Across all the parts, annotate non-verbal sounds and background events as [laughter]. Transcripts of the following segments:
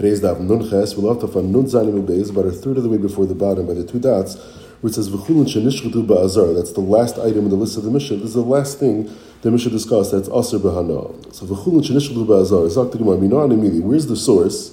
Today's daf nun ches. We'll have to find nun zanim ubeis about a third of the way before the bottom by the two dots, where it says v'chulin shenishchutu ba'azar. That's the last item in the list of the Mishnah. This is the last thing the Mishnah discussed. That's aser b'hana. So v'chulin shenishchutu ba'azar. Zak Gemara mina immediately. Where's the source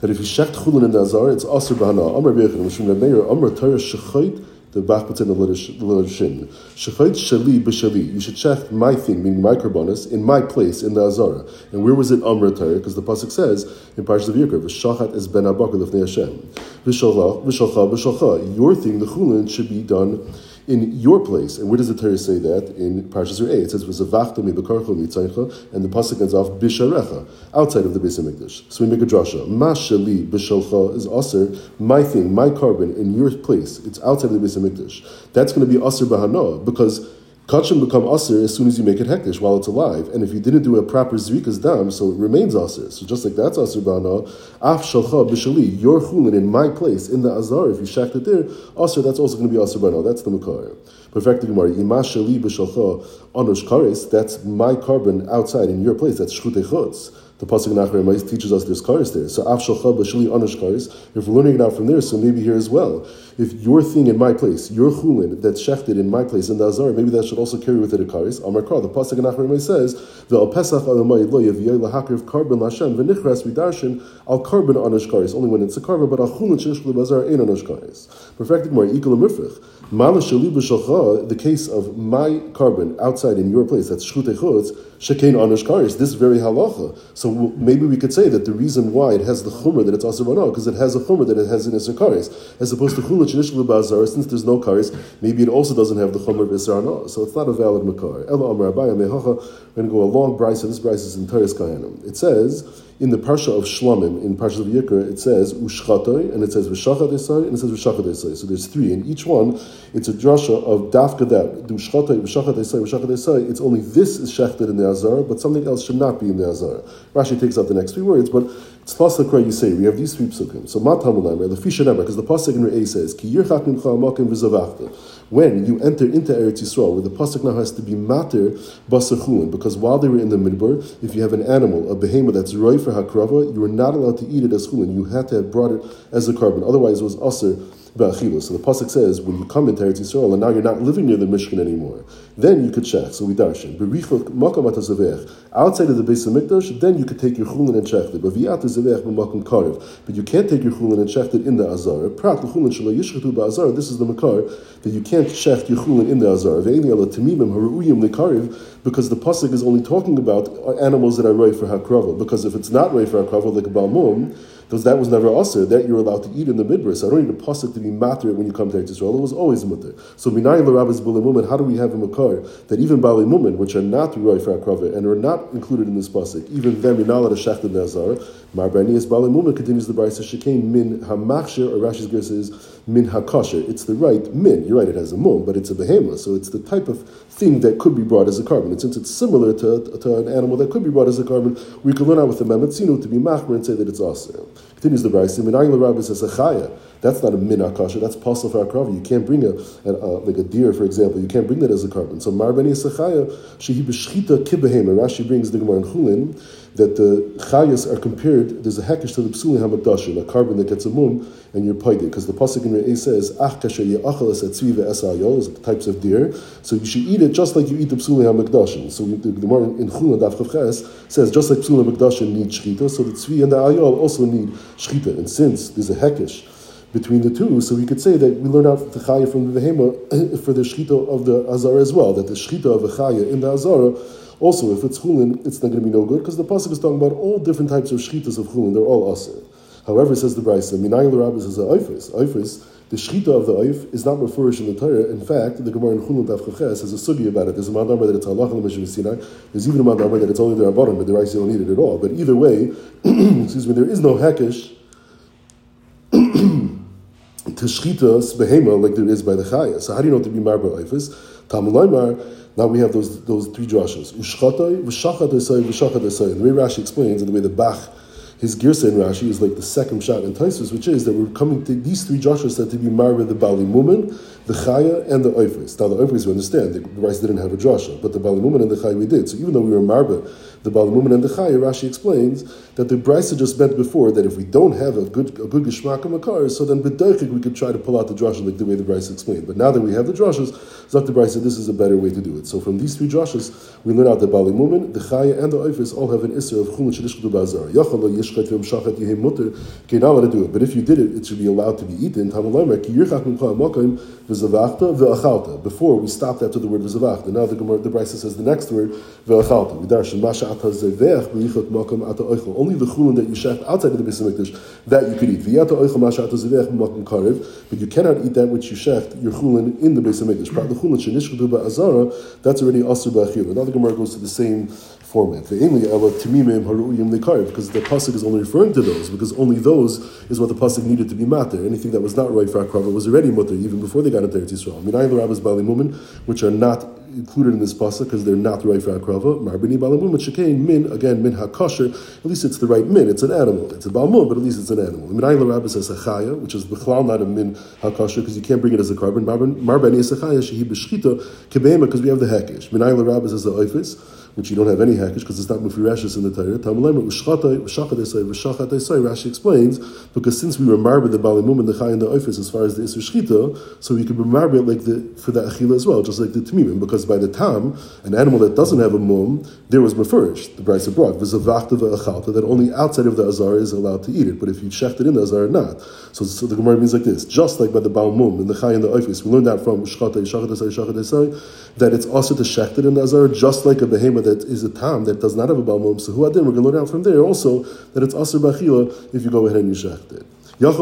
that if you shecht chulin in the azar, it's aser b'hana? Amar b'yechim mishum rabmeir amar Torah shechayt the back puts in the shin. Shechayt shali b'shali. You should check my thing, meaning my karbonis, in my place in the azara. And where was it amr Because the pasuk says in Parshas of Yikra, v'shachat es ben abakar lefnei Hashem. V'shalcha, v'shalcha, v'shalcha. Your thing, the chulin, should be done in your place. And where does the Torah say that? In Parshas Re'eh. It says, V'zavachta mi'bekarcha mi'tzaycha, and the pasuk ends off, Bisharecha, outside of the Beis HaMikdash. So we make a drasha. Ma shali b'shalcha is aser, my thing, my carbon, in your place. It's outside of the Beis HaMikdash. That's going to be aser b'hana, because Kachim become aser as soon as you make it hektish while it's alive. And if you didn't do a proper zrikas dam, so it remains aser. So just like that's aser bana, af shalcha b'shali, your chulin in my place, in the azar, if you shacked it there, aser, that's also going to be aser bana. That's the makar. Perfect Gemara, ima shali b'shalcha anush that's my carbon outside in your place, that's shchute chutz. The pasuk in teaches us there's kares there. So af shalcha b'shali anush kares. If we're learning it out from there, so maybe here as well. If your thing in my place, your chulin that's shechted in my place in the azar, maybe that should also carry with it a kares. Amar Kar, the pasuk in Achrei says the al pesach al lo yaviyay lahakriv carbon lashem v'nichras vidarshin al carbon anush kares. Only when it's a carbon, but al chulin sheshul bazar ain't anush kares. Perfected more equal Mala the case of my carbon outside in your place, that's shchute chutz, shekein anush karis, this very halacha. So maybe we could say that the reason why it has the chumrah that it's aser because it has a chumrah that it has in iser karis, as opposed to chulach shenishlu bazar, since there's no karis, maybe it also doesn't have the of iser So it's not a valid makar. Ela amar abaya mehacha, we're going to go a long brisa, this brisa is in Teres Kahanim. It says, in the parsha of Shlomim, in parsha of Yikra, it says ushchatoi, and it says v'shachat esai, and it says v'shachat esai. So there's three, and each one, it's a drasha of dafka that. Ushchatoi, v'shachat esai, v'shachat esai. It's only this is shechted in the azar, but something else should not be in the azar. Rashi takes out the next three words, but pasuk you say we have these three psukim. So matamulamer, the fisha because the pasuk in Re'eh says ki yirchat v'zavachta when you enter into Eretz Yisrael, where the pasuk now has to be mater basachulin, because while they were in the midbar, if you have an animal, a behemoth that's roy for hakrava, you were not allowed to eat it as chulin. You had to have brought it as a carbon. Otherwise, it was so the pasuk says, when you come into Eretz Yisrael and now you're not living near the Mishkan anymore, then you could check. So we darshan. Outside of the base of Mikdash, then you could take your chulin and check it. But you can't take your chulin and it in the azar. Prat chulin shelo yishchatu ba'azar. This is the makar that you can't check your chulin in the azar. Because the pasuk is only talking about animals that are right for hakrava. Because if it's not right for hakrava, like a balmum, because that was never usher, that you're allowed to eat in the midbar. So I don't need a pasuk to be matter when you come to Eretz Yisrael. It was always mutter. So minayin l'rabbis mumen. How do we have a makar that even bali mumen, which are not roy for akrava and are not included in this pasuk, even them minala the shechted nazar. Is bali mumen continues the brisa shekain min hamachshir or Rashi's guess is min hakasher. It's the right min. You're right. It has a mum, but it's a behemoth. So it's the type of thing that could be brought as a carbon. And since it's similar to, to an animal that could be brought as a carbon, we could learn out with the mematzino to be machmer and say that it's also. Continues the Brisa. L'Rabbi says a chaya. That's not a min akasha. That's possible for akravi. You can't bring a, a, a, uh, like a deer, for example. You can't bring that as a carbon. So marbani sechaya shehi b'shchita kibehem. Rashi brings the Gemara in Chulin that the chayas are compared. There's a hekesh to the psuli hamakdashin, a carbon that gets a mum, and you're paid because the pasuk in Re'eh says ach kasher ye'achalas etzvi ve'esayol types of deer. So you should eat it just like you eat the psuli hamakdashin. So the Gemara in Chulin daf says just like psuli hamakdashin need shchita, so the tzvi and the ayol also need shchita. And since there's a hekesh between the two, so we could say that we learn out the chaya from the vehema [coughs] for the shchita of the azara as well, that the shchita of the chaya in the azara, also if it's chulin, it's not going to be no good, because the pasuk is talking about all different types of shchitas of chulin, they're all aser. However, says the Brisa, Minayil Rabbis is a oifis. Oifis, the shchita of the oif is not referred in the Torah. In fact, the Gemara in Chulun Daf Chaches has a sugi about it. There's a mandamar that it's halach and Sinai. There's even a mandamar that it's only there bottom, but the Raisa don't need it at all. But either way, [coughs] excuse me, there is no hekesh to shchitas behema like there is by the chaya. So how do you know to be marba oifis? Talmud now we have those those three drashas. Ushchatai, v'shachat esay, v'shachat the way Rashi explains, and the way the Bach his Girsa in Rashi is like the second shot in Taisus, which is that we're coming to these three drashas said to be marba the Bali Mumin, the Chaya, and the Oifris. Now the Oifris we understand, the Rice didn't have a drasha, but the Bali Mumin and the Chaya we did. So even though we were married the Balamuman and the Chaya, Rashi explains that the Brisa just meant before that if we don't have a good a good Geshmak Makar, so then B'derchik we could try to pull out the drasha like the way the Brisa explained. But now that we have the drashas, the Brisa, this is a better way to do it. So from these three drashas, we learn out that Balamuman, the Chaya, and the Oifis all have an Isser of Chulun Shadishkudu Bazar. Yachal Yishchat Vim Shachat Yehim Mutter, okay, not do it. But if you did it, it should be allowed to be eaten. Tamalamer, Ki Yirchach Mimcha Makayim, V'zavachta, V'achalta. Before we stopped after the word V'zavachta. Now the the Brisa says the next word, V'achalta. We darshan Masha Only the Chulun that you sheft outside of the Beis Hamikdash, that you could eat. But you cannot eat that which you sheft, your Chulun, in the Beis. The Ba'azara, that's already Asur Ba'achil. Now the Gemara goes to the same format. Because the pasuk is only referring to those, because only those is what the pasuk needed to be matter. Anything that was not right for Akrava was already mutter, even before they got into Eretz Yisrael. Minayim Rabbis Bali Mumin, which are not included in this pasuk because they're not the right for akrava. Marbini balamum shekain min again min hakosher. At least it's the right min. It's an animal. It's a balmum, but at least it's an animal. Minayim Rabbi says a chaya, which is b'chlal not a min hakosher because you can't bring it as a carbon. Marbani is a chaya shehi b'shchita kebema because we have the hekesh. Minayim Rabbi says the oifis which you don't have any hakish because it's not mufirashis in the Torah. Tamalaymer ushchatay ushachatay say ushachatay say. Rashi explains because since we were marble the balimum and the chay and the office as far as the isur shchita, so we could be marble like the for the achila as well, just like the tamimim. Because by the tam, an animal that doesn't have a mum, there was mafurish. The Brisa brought v'zavachta v'achalta that only outside of the azar is allowed to eat it, but if you shecht it in the azar, not. So, so the Gemara means like this: just like by the balimum and the chay and the office, we learned that from shchata shachat shachat that it's also to shecht it in the azar, just like a behemoth that is a tam that does not have a balmum, so who are adin, we're going to learn out from there also that it's asr bachila if you go ahead and you shecht it. Okay,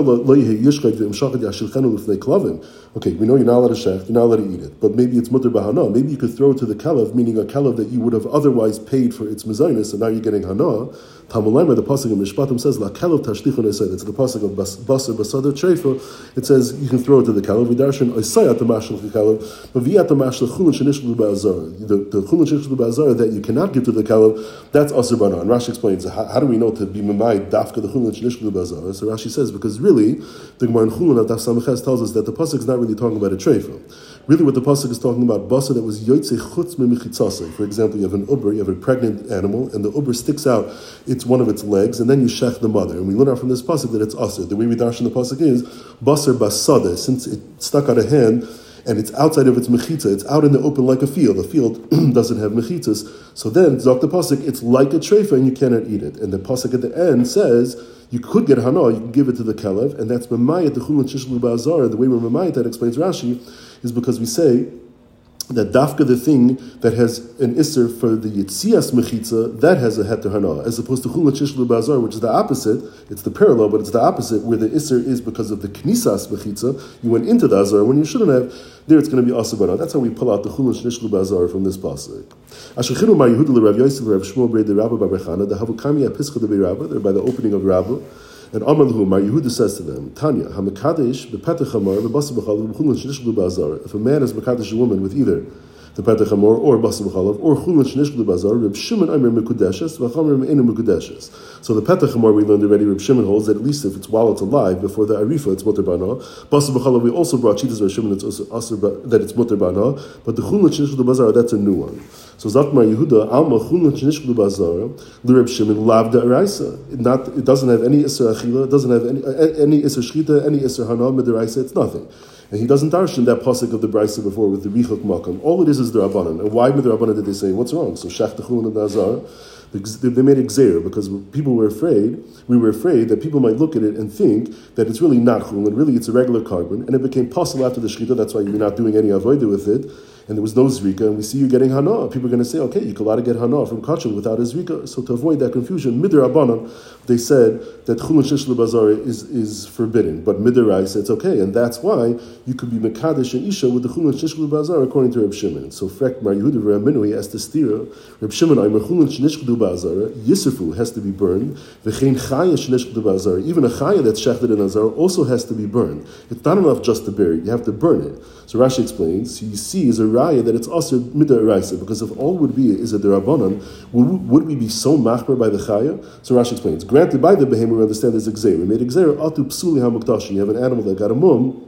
we know you're not allowed to shecht, you're not allowed to eat it, but maybe it's mutter bahana. Maybe you could throw it to the kalav, meaning a kalav that you would have otherwise paid for its mezainis, and now you're getting hana. Tamulayma, the pasuk of Mishpatim says, La kalav tashlichun esed. It's the pasuk of Basar Basada Treifa. It says you can throw it to the kalav. Vidarshan oisayat tamashlich kalav, but viyat tamashlich chulun shenishlu ba'azar. The chulun shenishlu ba'azar that you cannot give to the kalav, that's asr bana. And Rashi explains, how, how do we know to be mamai dafka the chulun shenishlu ba'azar? So Rashi says, because really, the Gemara in Chulun Daf Samachez tells us that the pasuk is not really talking about a treifa. Really, what the pasuk is talking about, basa that was yotze chutz memichitzase. For example, you have an uber, you have a pregnant animal, and the uber sticks out it's one of its legs, and then you shech the mother. And we learn out from this pasuk that it's aser. The way we dash in the pasuk is basar basade, since it stuck out a hand and it's outside of its mechitza, it's out in the open like a field. A field [clears throat] doesn't have mechitzas. So then, Zok the Pasuk, it's like a treifa and you cannot eat it. And the Pasuk at the end says, you could get hana, you can give it to the kelev, and that's mamayat the chulun shishlu ba'azar. The way we're mamayat that explains Rashi is because we say that dafka the thing that has an isser for the yitzias mechitza that has a heter hana, as opposed to chulun shishlu bazar, which is the opposite. It's the parallel, but it's the opposite, where the isser is because of the knisas mechitza. You went into the azar when you shouldn't have. There, it's going to be asabana. That's how we pull out the chulun shishlu bazar from this pasuk. Ashachinu mar Yehuda le Rav Yosef Rav Shmuel the Rabba Bar the Havukami Apischa the Rabba. They're by the opening of Rabba. And Amar Lahu, Mar Yehuda says to them, Tanya, Hamakadesh bepetach hamar bebasa b'chalav b'chulun shnishklu ba'azar. If a man is makadesh a woman with either the petach hamor or basa b'chalav or chulun shnishklu Bazar, Reb Shimon Aimer mekudeshes v'chamer me'enu mekudeshes. So the petach hamor we learned already. Reb Shimon holds that at least if it's while it's alive before the arifa, it's mutter bana. Basa b'chalav we also brought cheetahs Reb Shimon that it's mutter bana, but the chulun shnishklu Bazar, that's a new one. So Zakmar Yehuda Alma Chulun Shnishklu Bazara L'Reb Shimon Lavda Araisa. Not it doesn't have any Isser Achila, it doesn't have any any Isser Shchita, any Isser Hana Midiraisa. It's nothing. And he doesn't darshan that pasuk of the brisa before with the richuk makam. All it is is the rabbanon. And why midrabanan did they say what's wrong? So shach techulun and azar. They made gzer because people were afraid. We were afraid that people might look at it and think that it's really not chulun. Really, it's a regular carbon, and it became possible after the shechita. That's why you're not doing any avodah with it and there was no zrika, and we see you getting hana. People are going to say, okay, you can allowed to get hana from kachim without a zrika. So to avoid that confusion, midrabanan, they said that chulun bazar is, is forbidden, but midarai said it's okay, and that's why you could be mekadesh and isha with the chulun bazar according to Reb Shimon. So frek mar Yehuda Raminu, he asked the stira, Reb Shimon, I'm chulun shnishkdu bazar, yisrafu has to be burned, v'chein chaya shnishkdu bazar, even a chaya that's shechted in azar also has to be burned. It's not enough just to bury you have to burn it. So Rashi explains, you see is a raya that it's also midaraisa, because if all would be is a derabanan, would, we be so machmer by the chaya? So Rashi explains, granted by the behemoth, we understand there's a gzeir. We made a gzeir, atu psuli hamuktashin. You have an animal that got a mum,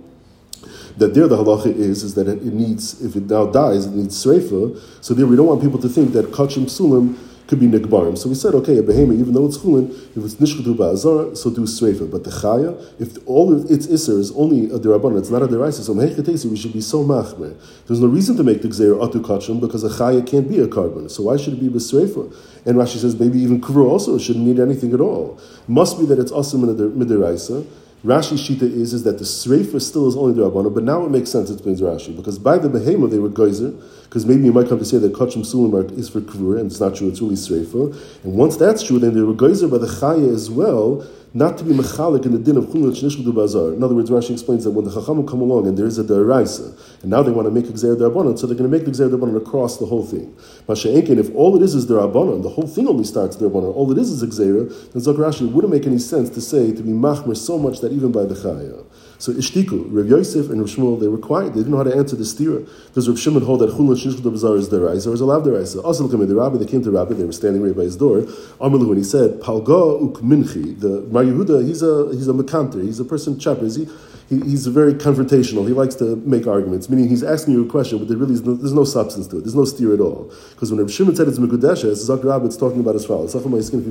that there the halacha is is that it needs if it now dies it needs sreifa. So there we don't want people to think that kachim psulim could be nikbarim. So we said, okay, a behema, even though it's chulin, if it's nishchadu ba'azar, so do sreifa. But the chaya, if all of its iser is only a derabbanan, it's not a deraisa, so mehechatesi, we should be so machmer. There's no reason to make the gzeir atu kachim because a chaya can't be a carbon. So why should it be b'sreifa? And Rashi says maybe even kuru also shouldn't need anything at all. Must be that it's also midiraisa. Rashi's shita is, is that the sreifa still is only the Rabbana, but now it makes sense, explains Rashi, because by the behema they were geyser, because maybe you might come to say that kachim sulim is for kavur, and it's not true, it's really sreifa. And once that's true, then they were geyser by the chaya as well, not to be mechalik in the din of chulun shnishkudu bazar. In other words, Rashi explains that when the chachamim come along and there is a deraisa, and now they want to make a gzer derabanan, so they're going to make the gzer derabanan across the whole thing. Masha'enkin, if all it is is derabanan, the whole thing only starts derabanan, all it is is a gzera, then Zok Rashi wouldn't make any sense to say to be machmer so much that even by the chaya. So Ishtiku, Rav Yosef and Rav Shmuel, they were quiet. They didn't know how to answer the stira. Does Rav Shimon hold that Chulun Shishkut Bazar is deraisa or is allowed deraisa? Also, look at the rabbi. They came to Rabbi. They were standing right by his door. Amalu, when he said Palga uk minchi, the Mar Yehuda, he's a he's a mekanter. He's a person chapter. Is he? He, he's very confrontational. He likes to make arguments, meaning he's asking you a question, but there really is no, there's no substance to it. There's no steer at all. Because when Rabbi Shimon said it's Megudeshes, Zak it's talking about as follows. You shechted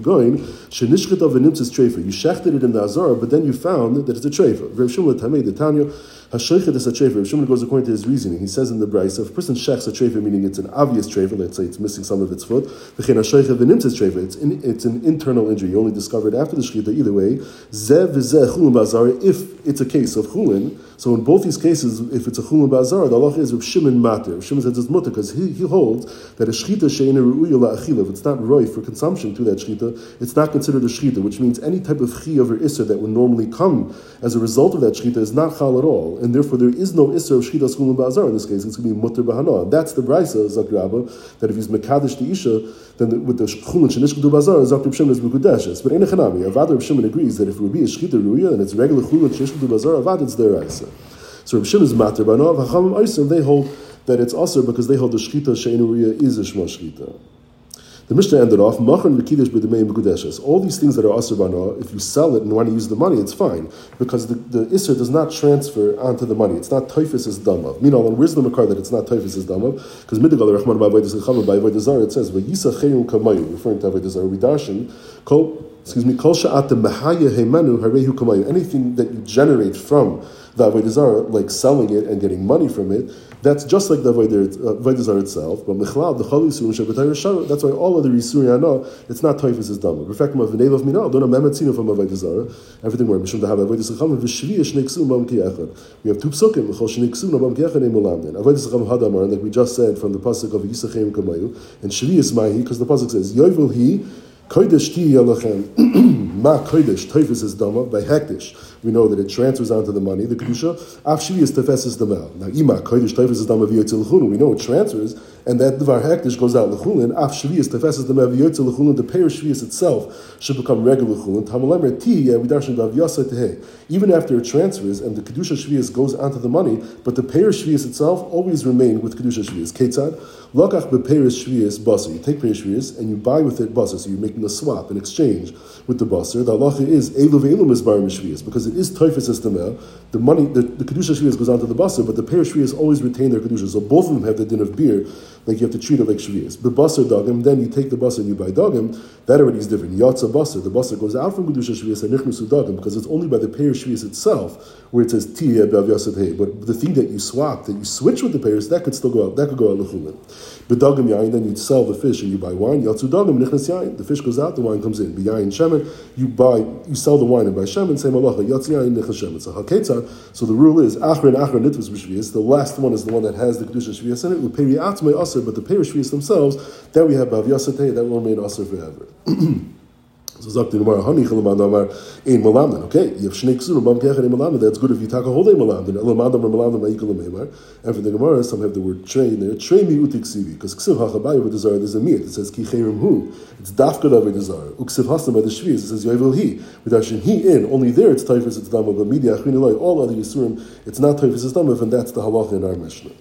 it in the Azar, but then you found that it's a trefa. Rabbi Shimon Tamei, the Tanya, Hashoichet is a trefa. Shimon goes according to his reasoning. He says in the Brisa, if a person shechs a trefa, meaning it's an obvious trefa, let's say it's missing some of its foot, v'chein Hashoichet v'nimtzes trefa, it's, in, it's an internal injury. You only discovered after the shechita. Either way, zev v'zeh chulun b'azar, if it's a case of chulun, so in both these cases, if it's a chulun b'azar, the Allah is Reb Shimon mater. Shimon says it's mutter because he, he holds that a shechita she'ena ru'uya la'achila, it's not roy for consumption to that shechita, it's not considered a shechita, which means any type of chi over isser that would normally come as a result of that shechita is not chal at all, and therefore there is no isser of shechita chulun b'azar in this case. It's going to be mutter b'hana. That's the brisa zakraba that if he's mekadesh the isha, then with the chulun shenishkudu b'azar, Zakr Shimon is mekudeshes. But in Echanami, Avad Reb Shimon agrees that if it would be a shechita ru'uya and it's regular chulun shenishkudu b'azar, Avad it's their isa. So Reb Shimon is matter now. V'chamim Oisim, they hold that it's also because they hold the shchita she'enuria is a shma shchita. The Mishnah ended off. All these things that are asr if you sell it and want to use the money, it's fine because the, the isser does not transfer onto the money. It's not typhus as damav. Meanwhile, where's the makar that it's not typhus as damav? Because midagal rachman ba'avodas chacham ba'avodas it says v'yisa chayim kamayu, referring to avodas zara. We darshan excuse me kol sha'at mehaya heimanu harehu kamayu. Anything that you generate from the avodah zara, like selling it and getting money from it that's just like the Avodah uh, Zarah itself, but Michlal, the Chol Yisurim Shabbatayr Shara, that's why all other Yisurim know, it's not Toifus is done. In fact, Mavinei of Minal, don't have Mematzino from Avodah everything where Mishum to have Avodah Zacham, and Vishvi Shnei Ksum Bam Kiechad. We have two psukim, Chol Shnei Ksum Bam Kiechad Ein Mulamdin. Avodah Zacham Hadamar, like we just said from the Pasuk of Yisachem Kamayu, and Shvi is Mahi, because the Pasuk says, Yovel He, Kodesh Ti Yalachem, [clears throat] Ma Kodesh, Toifus is Dama, by Hektish we know that it transfers onto the money, the kedusha. Afshvi is tefeses the mel. Now ima kodesh tefes is dama v'yotzil We know it transfers, and that dvar hektish goes out lechulin. Afshvi is tefeses the mel v'yotzil lechulin. The shvius itself should become regular lechulin. Tamalemer ti darshan dav yasa tehe. Even after it transfers and the kedusha shvius goes onto the money, but the pair shvius itself always remain with kedusha shvius. Ketzad lokach beperis shvius basa. You take pair shvius and you buy with it basa. So you're making a swap, an exchange with the The halacha is elu ve'elu is bar because it is toifus estamel. The money, the, the kedusha shvius goes on to the baser, but the pair shvius always retain their kedusha. So both of them have the din of beer, like you have to treat it like shvius. The baser dogim, then you take the baser and you buy dogim. That already is different. Yatsa baser, the baser goes out from kedusha shvius and nichnusu dogim because it's only by the pair shvius itself where it says tiyah bav yasad But the thing that you swap, that you switch with the pairs, that could still go out. That could go out lechulin. B'dagim yain, then you sell the fish and you buy wine. Yatsu dagim nichnas yain. The fish goes out, the wine comes in. B'yain shemen, you buy, you sell the wine and buy shemen. Same malacha. Yatsu yain nichnas shemen. So haketza. So the rule is achrin achrin nitvus b'shvius. The last one is the one that has the kedusha shvius in it. Uperi atmei aser, but the peri shvius themselves, that we have bav yasatei, that will remain aser forever. [clears throat] So die Gemara, Hani Chalamad Amar Ein Malamdan. Okay, you have Shnei Ksur, Bam Kech Ein Malamdan. That's good if you talk a whole day Malamdan. Elamad Amar Malamdan Ma'ikal Meimar. And for the Gemara, some have the word train there. Train mi utik sivi. Because Ksiv HaChabayi with Zara, there's a mir. It says Ki Chayrim Hu. It's Dafkad of the Zara. Uksiv Hasam by the Shvi. It says Yovel Hi. With Ashin He in. Only there it's Taifas, it's Dama. But Media Achin Eloi. All other Yisurim, it's not Taifas, it's Dama. And that's the halacha in our Mishnah.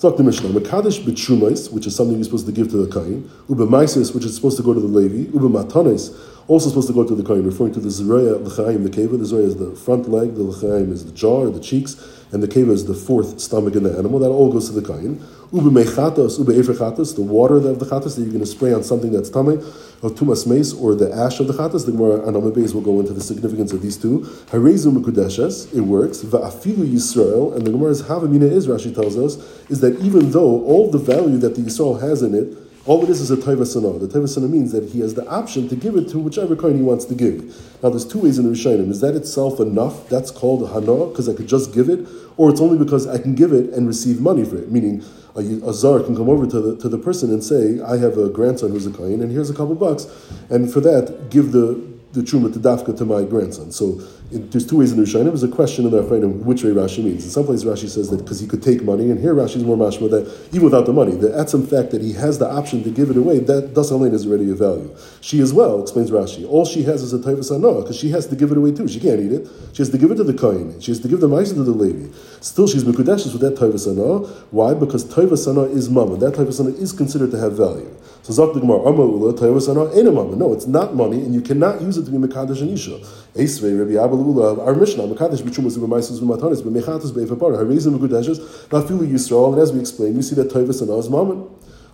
Talk the Mishnah. Mekadesh b'trumais, which is something you're supposed to give to the kain. Ubemaisis, which is supposed to go to the Levi. Ubematanis, also supposed to go to the kohen, referring to the zeraya l'chaim, the keva. The zeraya is the front leg, the l'chaim is the jaw the cheeks, and the keva is the fourth stomach in the animal. That all goes to the kohen. Ube mechatos, ube efer the water of the chatas that you're going to spray on something that's tummy, or tumas mace, or the ash of the chatas. The Gemara on Amabez will go into the significance of these two. Harezu mekudeshes, it works. Va'afilu Yisrael, and the Gemara's Havamina is, Rashi tells us, is that even though all the value that the Yisrael has in it, all it is is a taiva sana. The taiva sana means that he has the option to give it to whichever coin he wants to give. Now, there's two ways in the Rishonim. Is that itself enough? That's called a hana because I could just give it, or it's only because I can give it and receive money for it. Meaning, a, a czar can come over to the, to the person and say, I have a grandson who's a kohen, and here's a couple bucks, and for that, give the, the truma to dafka to my grandson. So there's two ways in Rishonim. There's a question in the Achronim which way Rashi means. In some places Rashi says that because he could take money, and here Rashi is more mashma that even without the money, the etzem fact that he has the option to give it away, that das is already a value. She as well, explains Rashi, all she has is a taivas anoah, because she has to give it away too. She can't eat it. She has to give it to the kohen. She has to give the ma'isa to the lady. Still, she's mekudeshes with that taivas anoah. Why? Because taivas anoah is mama. That taivas anoah is considered to have value. So Zak the Gemara, Amma Ula, taivas anoah ain't a mama. No, it's not money, and you cannot use it to be mekadosh and isha. Esvei, Rabbi Abba our Mishnah, Mekadesh b'chumas b'maisus b'matanis b'mechatas b'efapara harizim v'gudeshes nafilu Yisrael. And as we explained, you see that Taivas and Oz Mammon.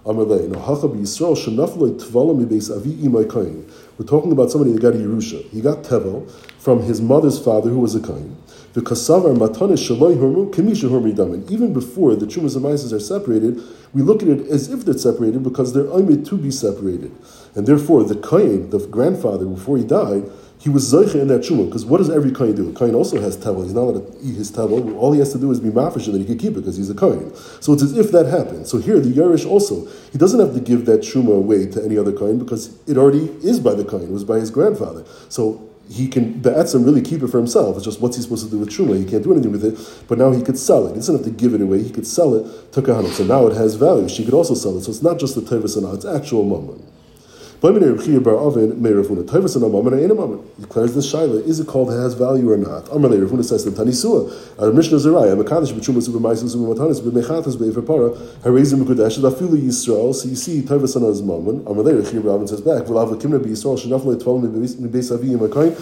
Amalei. No hacha b'Yisrael shenafloi tvalam mibeis avi imay kain. We're talking about somebody that got a Yerusha. He got tevel from his mother's father, who was a kain. The shaloi. Even before the chumas and maises are separated, we look at it as if they're separated because they're aimid to be separated, and therefore the kain, the grandfather, before he died he was Zoicha in that Shuma, because what does every Kain do? A Kain also has Tevel. He's not allowed to eat his Tevel. All he has to do is be Mafish and then he can keep it because he's a Kain. So it's as if that happened. So here, the Yerish also, he doesn't have to give that Shuma away to any other Kain because it already is by the Kain. It was by his grandfather. So he can the really keep it for himself. It's just what's he supposed to do with truma? He can't do anything with it. But now he could sell it. He doesn't have to give it away. He could sell it to kahana. So now it has value. She could also sell it. So it's not just the tevis and it's actual moment. Declares this shaila, is it called has value or not? Amalei Ravuna says the Tanisua, our Mishnah Zeraya, Mekadosh b'chumas ub'maisus ub'matanis b'mechatas b'efapara, harazim b'kudesh, afilu Yisrael, so you see Taivas Anah's moment, Amalei Rechir Ravun says back, v'lav kimna b'Yisrael, shenafle tvalim m'beis avi yimakain,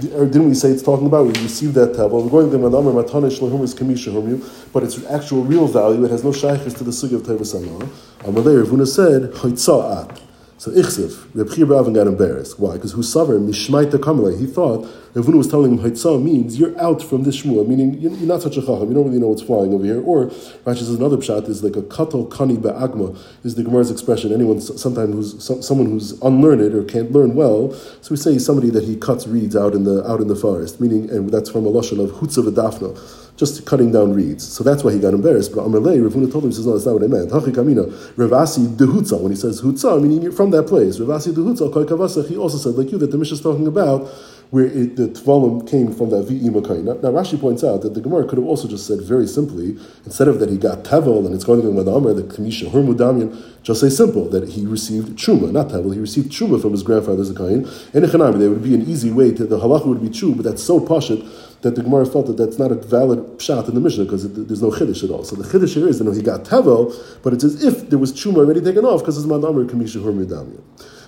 didn't we say it's talking about we receive that tabel? We're going to the Manamar Matanish Lahumis Kamisha Humyu, but its actual real value, it has no shaykhs to the sugi of Taivas Anah. Amalei Ravuna said, Hoitza'at. So Ichsif, Reb Chia Ravin got embarrassed. Why? Because Husavar, Mishmaita Kamalei, he thought Ravuna was telling him Haitzah means you're out from this Shmuel, meaning you're not such a chacham, you don't really know what's flying over here. Or Rashi says another pshat is like a katal kani ba'agma is the Gemara's expression. Anyone, sometime who's someone who's unlearned or can't learn well. So we say somebody that he cuts reeds out in the out in the forest, meaning and that's from a lashon of hutzav adafna just cutting down reeds. So that's why he got embarrassed. But Amalei, Ravuna told him, he says, no, that's not what I meant. Hachikamina, Ravasi dehutza. When he says hutza, meaning from that place. Ravasi dehutza, kavasach, he also said, like you, that the Mishnah is talking about where it, the Tvalim came from that V'i'imakain. Now, now, Rashi points out that the Gemara could have also just said very simply, instead of that he got Tevel and it's going to be Madamar, the Kamisha Hermudamian, just say simple, that he received Truma, not Tevel, he received Truma from his grandfather Zakayin. And Echanami, there would be an easy way to, the halacha would be true, but that's so pashit that the Gemara felt that that's not a valid shot in the Mishnah because there's no chiddush at all. So the chiddush here is that you know, he got tevel, but it's as if there was truma already taken off because it's madamar kamisha hurmidamya.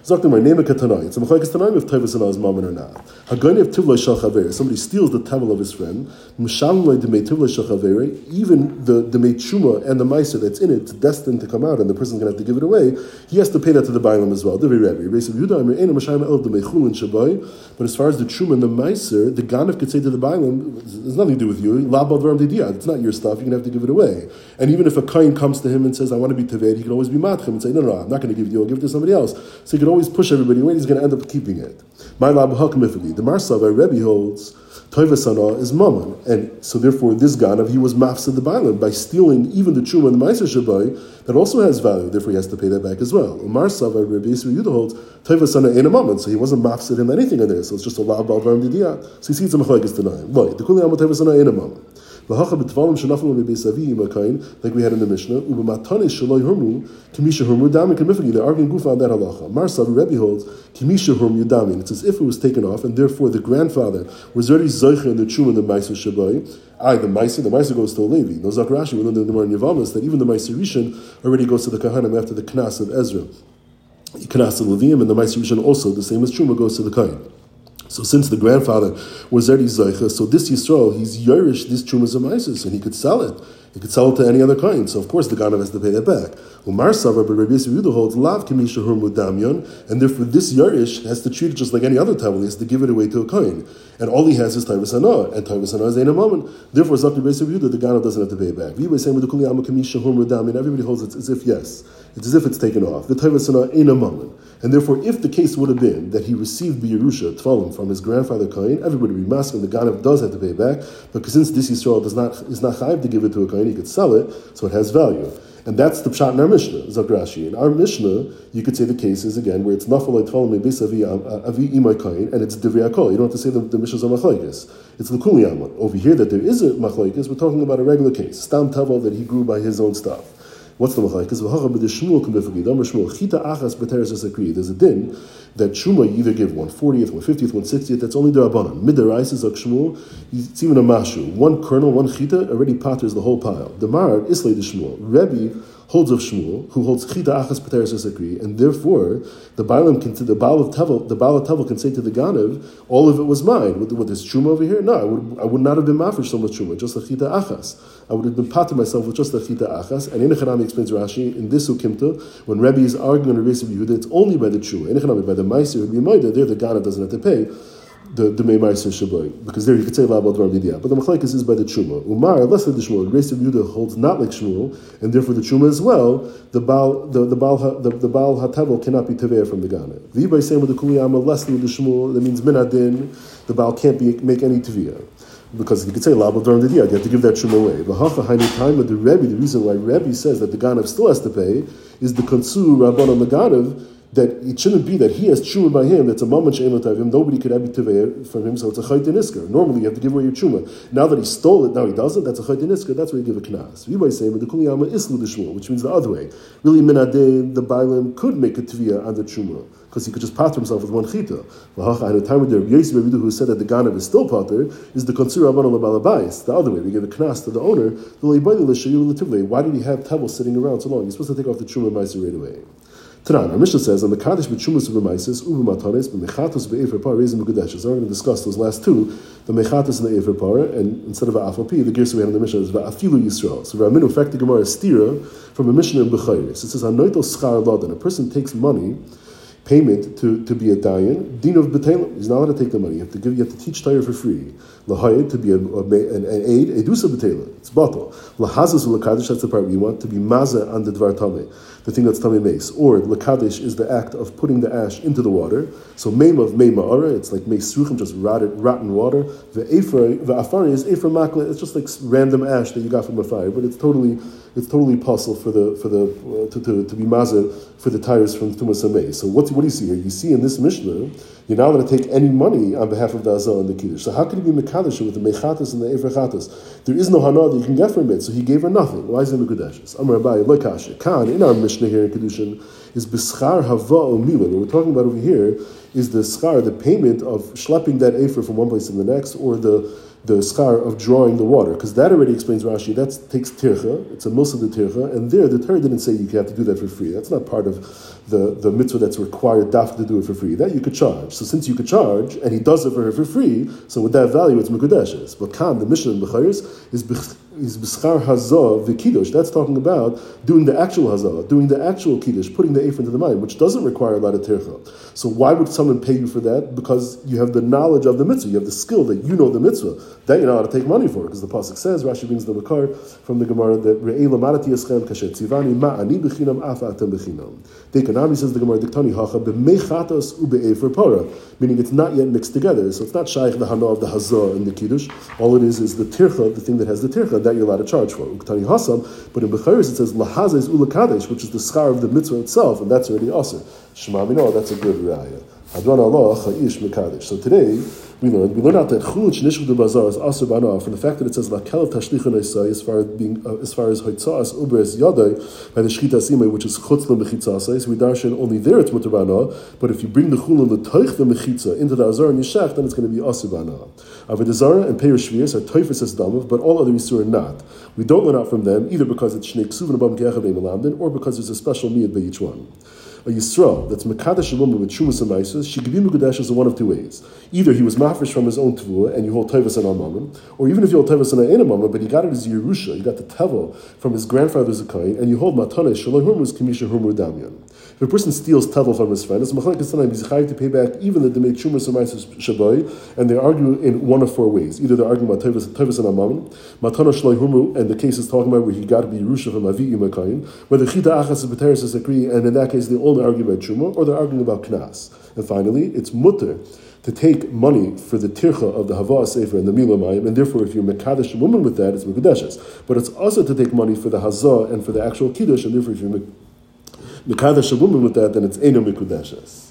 Zaktim my name a katanai. It's a machlekes tanaim if tevis and mammon or not. Hagoyin of tivloi shalchaver. Somebody steals the tevel of his friend. Mishalim loy demei tivloi shalchaveri. Even the demei truma and the meiser that's in it, destined to come out, and the person's going to have to give it away. He has to pay that to the bailam as well. Divi Rebbe. But as far as the truma and the meiser, the ganav could say to the bailam, "There's nothing to do with you. It's not your stuff. You're going to have to give it away." And even if a kain comes to him and says, "I want to be teved," he could always be matchem and say, "No, no, I'm not going to give it to you. I'll give it to somebody else." So he could always push everybody away, he's going to end up keeping it. My lab The Marsava Rebbe holds Toiva Sana is Mammon, and so therefore this Ganav he was mafsa the Bailam by stealing even the Truma and the Meiser Shabai that also has value. Therefore he has to pay that back as well. Marsava Rebbe Yisrael Yudah holds Toiva Sana in a Mammon, so he wasn't mafsa him anything in there. So it's just a lab Balvaram Didiyat. So he sees a Machlekes tonight. Right, the Kuli Amat Toiva Sana in a Mammon. Like we had in the Mishnah, Kamifagi. They're arguing Gufa on that halacha. Marsav Rebbe holds Kimisha. It's as if it was taken off, and therefore the grandfather was already Zoicha in the and the Meiser Shabai. I, the Meiser, the Meiser goes to a Levi. No Zakrashi, we learned in the Gemara Yavamas that even the Meiser Rishon already goes to the Kahanim after the Knas of Ezra. Kanas of Levium, and the Ma'aser Rishon also, the same as Truma, goes to the Kain. So since the grandfather was already Zaycha, so this Yisrael, he's Yerush, this Trumas and he could sell it. He could sell it to any other coin, so of course the Ganav has to pay that back. Umar Savar, but Rabbi Yehuda holds Lav Kamisha Mudamyon, and therefore this Yarish has to treat it just like any other table, he has to give it away to a coin. And all he has is Taivas Anah, and Taivas Anah is a moment. Therefore, Zakir Rabbi Yehuda, the Ganav doesn't have to pay it back. Vibay saying with the Kuliyama Kamisha Mudamyon, everybody holds it as if yes. It's as if it's taken off. The Taivas in a moment. And therefore, if the case would have been that he received the Yerusha, Tfalim, from his grandfather Kain, everybody would be masking, the Ganav does have to pay back, because since this Yisrael does not, is not chayiv to give it to a Kain, he could sell it, so it has value. And that's the pshat in our Mishnah, Zagrashi. In our Mishnah, you could say the case is again where it's nafal tfalim mebis avi uh, avi imay kain, and it's divrei akol. You don't have to say the, the Mishnah's a machlekes. It's the kuli Over here, that there is a machlekes, we're talking about a regular case, stam tavel that he grew by his own stuff. What's the machlekes? V'hacha b'de Shmuel k'mefagid. Amar Shmuel chita achas b'teres esakri. There's a din that Shuma you either give one fortieth, one fiftieth, one sixtieth. That's only the rabbanon. Midarais is like Shmuel. It's even a mashu. One kernel, one chita already patters the whole pile. Islay the Shmuel. Rebbe holds of Shmuel, who holds chita achas pateres esakri, and therefore the Baalim can, the Baal of Tevel, the Baal of Tevel can say to the Ganav, all of it was mine. With, with this truma over here, no, I would, I would not have been mafish so much truma, just the chita achas. I would have been pater myself with just the chita achas. And Enechanami explains Rashi in this ukimta when Rebbe is arguing on the race of Yehuda, it's only by the truma. Enechanami by the meiser would be there the Ganav doesn't have to pay the the Meimaiser Shaboy, because there you could say Labal Dvar Vidya. But the Machlekes is by the Truma. Umar, less than the Shmuel, Grace of Yudah holds not like Shmuel, and therefore the Truma as well, the Baal the, the Baal the, the Baal Hatavel cannot be Teveir from the Gana. The by saying with the Kuliyama, less than the Shmuel, that means Minadin, the Baal can't be make any Teviyah. Because you could say Labal Dvar Vidya, you have to give that Truma away. But Hacha Hainu time of the Rebbe, the reason why Rebbe says that the Ganav still has to pay is the Konsu Rabban on the Ganav that it shouldn't be that he has truma by him. That's a she'en him. Nobody could have it from him, so it's a chayt nisker. Normally, you have to give away your truma. Now that he stole it, now he doesn't. That's a chayt nisker. That's where you give a knas. You might say, but the kuliyama islu the which means the other way. Really, minadeh the bailim could make a tvia on the truma because he could just pater himself with one chita. At a time with the Yosef who said that the ganav is still pater is the konsur rabban balabais. The other way, we give a knas to the owner. The why did he have tables sitting around so long? He's supposed to take off the truma meiser right away. Taran, our Mishnah says, on the Kaddish b'chumas b'maisis, uvu matanis, b'mechatos b'efer par, raising b'gudeshes. So we're going to discuss those last two, the mechatos and the efer par, and instead of afapi, the gears we have in the Mishnah is va'afilu Yisrael. So Raminu, in fact, the Gemara stira from a Mishnah in B'chayris. It says, anoito schar ladan, a person takes money, payment to, to be a dayan, din of betalim. He's not allowed to take the money. You have to give. You have to teach Torah for free. Lahayid to be a, a, an, an aid, edusa betalim. It's batal. Lahazas ulakadish. That's the part we want to be maza on the dvar tameh the thing that's tummy mace. Or lakadish is the act of putting the ash into the water. So maim of ma'ara, it's like mace suchim, just rotted, rotten water. The afari is efer makla, it's just like random ash that you got from a fire, but it's totally it's totally possible for the for the uh, to, to, to be mazah for the tires from tumas. So what, what do you see here? You see in this mishnah you're not allowed to take any money on behalf of the Azal and the Kiddush. So how can you be Mekadosh with the Mechatas and the Efrachatas? There is no Hana that you can get from it, so he gave her nothing. Why is it? Amar Abai, Lekasha. Khan, in our Mishnah here in Kiddushin, is Bischar Hava o What we're talking about over here is the schar, the payment of schlepping that Ephra from one place to the next, or the the schar of drawing the water, because that already explains Rashi. That takes tircha. It's a milsa de tircha, and there the Torah didn't say you have to do that for free. That's not part of the, the mitzvah that's required daf to do it for free. That you could charge. So since you could charge, and he does it for her for free, so with that value it's mekudeshes. But kan the mission in B'chayris is is b'schar hazah the kiddush. That's talking about doing the actual hazah, doing the actual kiddush, putting the ephraim into the mind, which doesn't require a lot of tircha. So why would someone pay you for that? Because you have the knowledge of the mitzvah, you have the skill that you know the mitzvah. That you know how to take money for, because the pasuk says Rashi brings the makar from the Gemara that re'ela marati eschem kashet tzivani ma'ani bechinam afa atem bechinam. Dekanami says the Gemara diktani hacha b'mechatos ube'efer para, meaning it's not yet mixed together. So it's not shaykh the hana of the hazah and the kiddush. All it is is the tircha, the thing that has the tircha that you're allowed to charge for. Uktani Hasam, but in Becharis it says Lahazes Ulakadesh, which is the schar of the mitzvah itself, and that's already also. Shema that's a good raya. Hadron Allah Chayish Mekadesh. So today we learned we learned out that Chulun Shnishuk de Bazar is Aser Bana from the fact that it says Lakel Tashlichun as far as being uh, as far as Hoitzas Uberes Yadai by the Shchita Sime, which is Chutz Lemechitzasai. So we darshan only there it's Mutter Bana, but if you bring the Chulun the Toich the Mechitza into the Azar and Yeshach, then it's going to be Aser Bana. Avodah and Peir Shvius are Toifus as Damav, but all other Yisur are not. We don't learn out from them either because it's Shnei Ksuvin Abam Kechav or because there's a special need by each one. A Yisrael that's Mekadesh woman with Shumas and Maisus, she could be Mekadesh in one of two ways. Either he was mafresh from his own Tvua and you hold Tevas and Amamim, or even if you hold Tevas and Amamim, but he got it as Yerusha, he got the Tevel from his grandfather's Zakai, and you hold Matane Shalom Hurmus Kamisha Humur Damyan. If a person steals Tevel from his friend, it's Machlekes Tanaim, he's chayiv to pay back even the Demei Shumas and Maisus Shabai, and they argue in one of four ways. Either they're arguing about Tevas and Amamim, Matana Shalom Hurmu, and the case is talking about where he got to be Yerusha from Avi Imakayin, whether Chita Achas and B'teres agree, and in that case they only argue about Shuma, or they're arguing about Knas. And finally, it's mutter to take money for the tircha of the Hava Sefer and the Mila Mayim, and therefore if you're Mekadesh a woman with that, it's Mekadeshes. But it's also to take money for the Hazah and for the actual Kiddush, and therefore if you're bikher shvulem mit dat then its Eno kudashas.